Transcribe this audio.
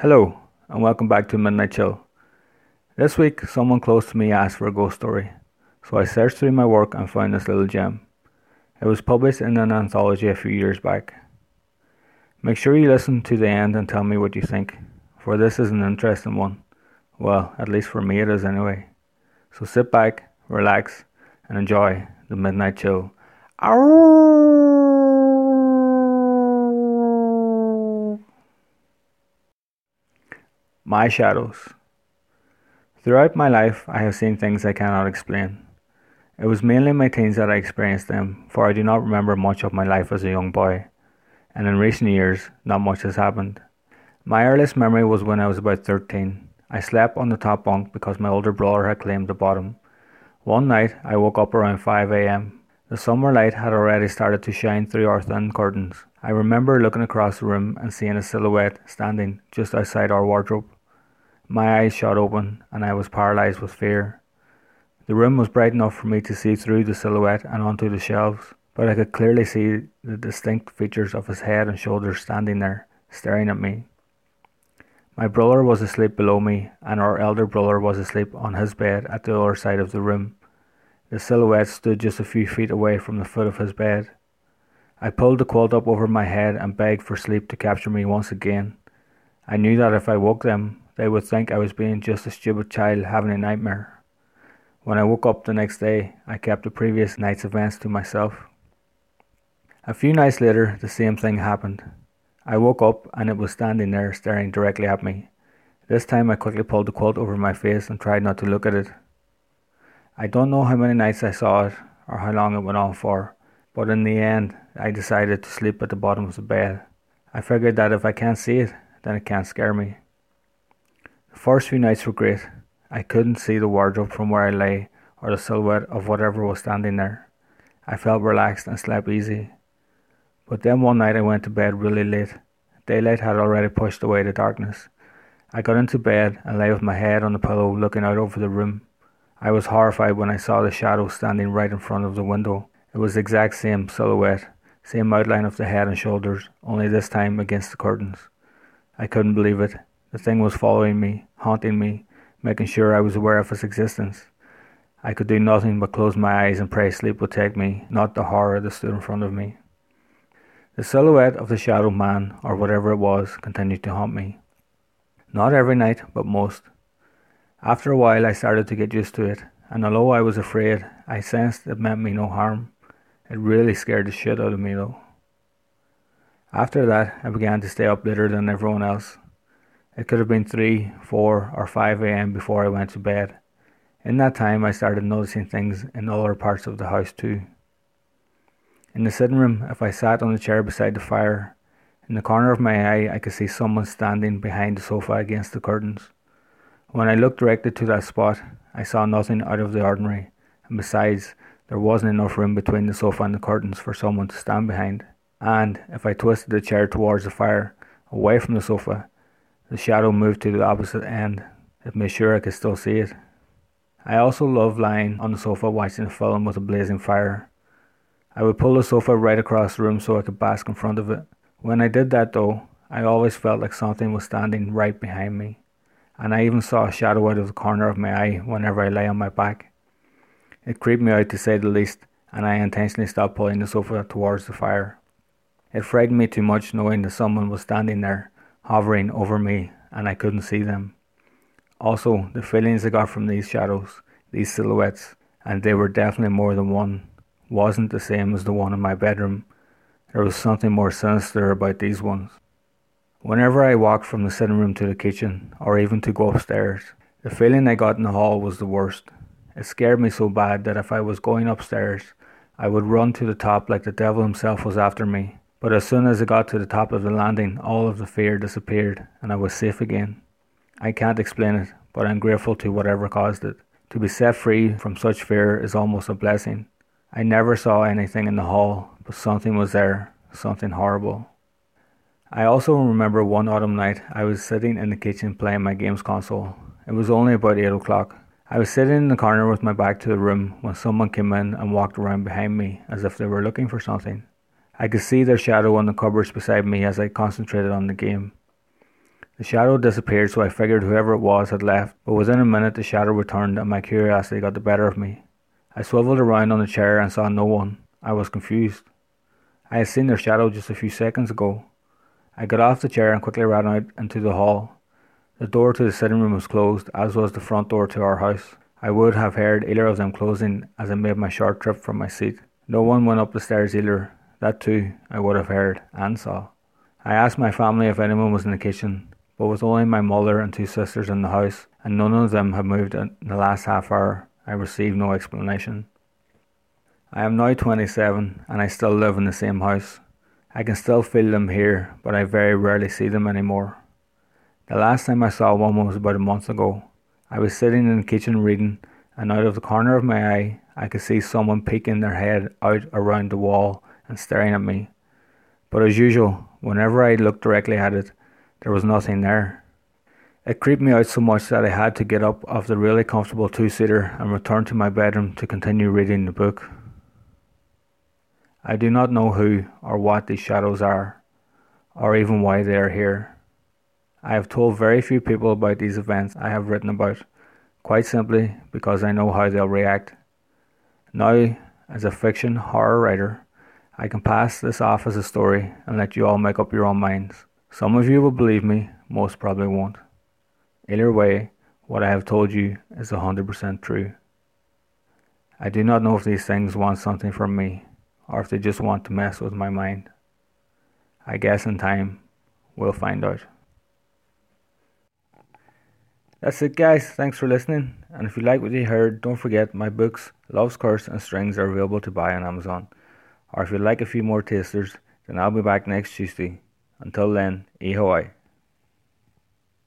Hello, and welcome back to Midnight Chill. This week, someone close to me asked for a ghost story, so I searched through my work and found this little gem. It was published in an anthology a few years back. Make sure you listen to the end and tell me what you think, for this is an interesting one. Well, at least for me it is anyway. So sit back, relax, and enjoy the Midnight Chill. My shadows. Throughout my life, I have seen things I cannot explain. It was mainly in my teens that I experienced them, for I do not remember much of my life as a young boy, and in recent years, not much has happened. My earliest memory was when I was about 13. I slept on the top bunk because my older brother had claimed the bottom. One night, I woke up around 5 am. The summer light had already started to shine through our thin curtains. I remember looking across the room and seeing a silhouette standing just outside our wardrobe. My eyes shot open, and I was paralyzed with fear. The room was bright enough for me to see through the silhouette and onto the shelves, but I could clearly see the distinct features of his head and shoulders standing there, staring at me. My brother was asleep below me, and our elder brother was asleep on his bed at the other side of the room. The silhouette stood just a few feet away from the foot of his bed. I pulled the quilt up over my head and begged for sleep to capture me once again. I knew that if I woke them, they would think I was being just a stupid child having a nightmare. When I woke up the next day, I kept the previous night's events to myself. A few nights later, the same thing happened. I woke up and it was standing there staring directly at me. This time I quickly pulled the quilt over my face and tried not to look at it. I don't know how many nights I saw it or how long it went on for, but in the end, I decided to sleep at the bottom of the bed. I figured that if I can't see it, then it can't scare me. The first few nights were great. I couldn't see the wardrobe from where I lay or the silhouette of whatever was standing there. I felt relaxed and slept easy. But then one night I went to bed really late. Daylight had already pushed away the darkness. I got into bed and lay with my head on the pillow looking out over the room. I was horrified when I saw the shadow standing right in front of the window. It was the exact same silhouette, same outline of the head and shoulders, only this time against the curtains. I couldn't believe it. The thing was following me, haunting me, making sure I was aware of its existence. I could do nothing but close my eyes and pray sleep would take me, not the horror that stood in front of me. The silhouette of the shadow man, or whatever it was, continued to haunt me. Not every night, but most. After a while, I started to get used to it, and although I was afraid, I sensed it meant me no harm. It really scared the shit out of me, though. After that, I began to stay up later than everyone else, it could have been 3, 4, or 5 a.m. before I went to bed. In that time, I started noticing things in other parts of the house too. In the sitting room, if I sat on the chair beside the fire, in the corner of my eye, I could see someone standing behind the sofa against the curtains. When I looked directly to that spot, I saw nothing out of the ordinary, and besides, there wasn't enough room between the sofa and the curtains for someone to stand behind. And if I twisted the chair towards the fire, away from the sofa, the shadow moved to the opposite end. It made sure I could still see it. I also loved lying on the sofa watching a film with a blazing fire. I would pull the sofa right across the room so I could bask in front of it. When I did that though, I always felt like something was standing right behind me, and I even saw a shadow out of the corner of my eye whenever I lay on my back. It creeped me out to say the least, and I intentionally stopped pulling the sofa towards the fire. It frightened me too much knowing that someone was standing there hovering over me and I couldn't see them. Also, the feelings I got from these shadows, these silhouettes, and they were definitely more than one, wasn't the same as the one in my bedroom. There was something more sinister about these ones. Whenever I walked from the sitting room to the kitchen, or even to go upstairs, the feeling I got in the hall was the worst. It scared me so bad that if I was going upstairs, I would run to the top like the devil himself was after me. But as soon as I got to the top of the landing, all of the fear disappeared and I was safe again. I can't explain it, but I'm grateful to whatever caused it. To be set free from such fear is almost a blessing. I never saw anything in the hall, but something was there, something horrible. I also remember one autumn night I was sitting in the kitchen playing my games console. It was only about 8 o'clock. I was sitting in the corner with my back to the room when someone came in and walked around behind me as if they were looking for something. I could see their shadow on the cupboards beside me as I concentrated on the game. The shadow disappeared, so I figured whoever it was had left, but within a minute the shadow returned and my curiosity got the better of me. I swiveled around on the chair and saw no one. I was confused. I had seen their shadow just a few seconds ago. I got off the chair and quickly ran out into the hall. The door to the sitting room was closed, as was the front door to our house. I would have heard either of them closing as I made my short trip from my seat. No one went up the stairs either. That too I would have heard and saw. I asked my family if anyone was in the kitchen, but with only my mother and two sisters in the house, and none of them had moved in the last half hour, I received no explanation. I am now 27 and I still live in the same house. I can still feel them here, but I very rarely see them anymore. The last time I saw one was about a month ago. I was sitting in the kitchen reading, and out of the corner of my eye, I could see someone peeking their head out around the wall and staring at me. But as usual, whenever I looked directly at it, there was nothing there. It creeped me out so much that I had to get up off the really comfortable two seater and return to my bedroom to continue reading the book. I do not know who or what these shadows are, or even why they are here. I have told very few people about these events I have written about, quite simply because I know how they'll react. Now, as a fiction horror writer, I can pass this off as a story and let you all make up your own minds. Some of you will believe me, most probably won't. Either way, what I have told you is 100% true. I do not know if these things want something from me, or if they just want to mess with my mind. I guess in time, we'll find out. That's it, guys. Thanks for listening. And if you like what you heard, don't forget my books, Love's Curse and Strings, are available to buy on Amazon. Or if you'd like a few more tasters, then I'll be back next Tuesday. Until then, Hawaii.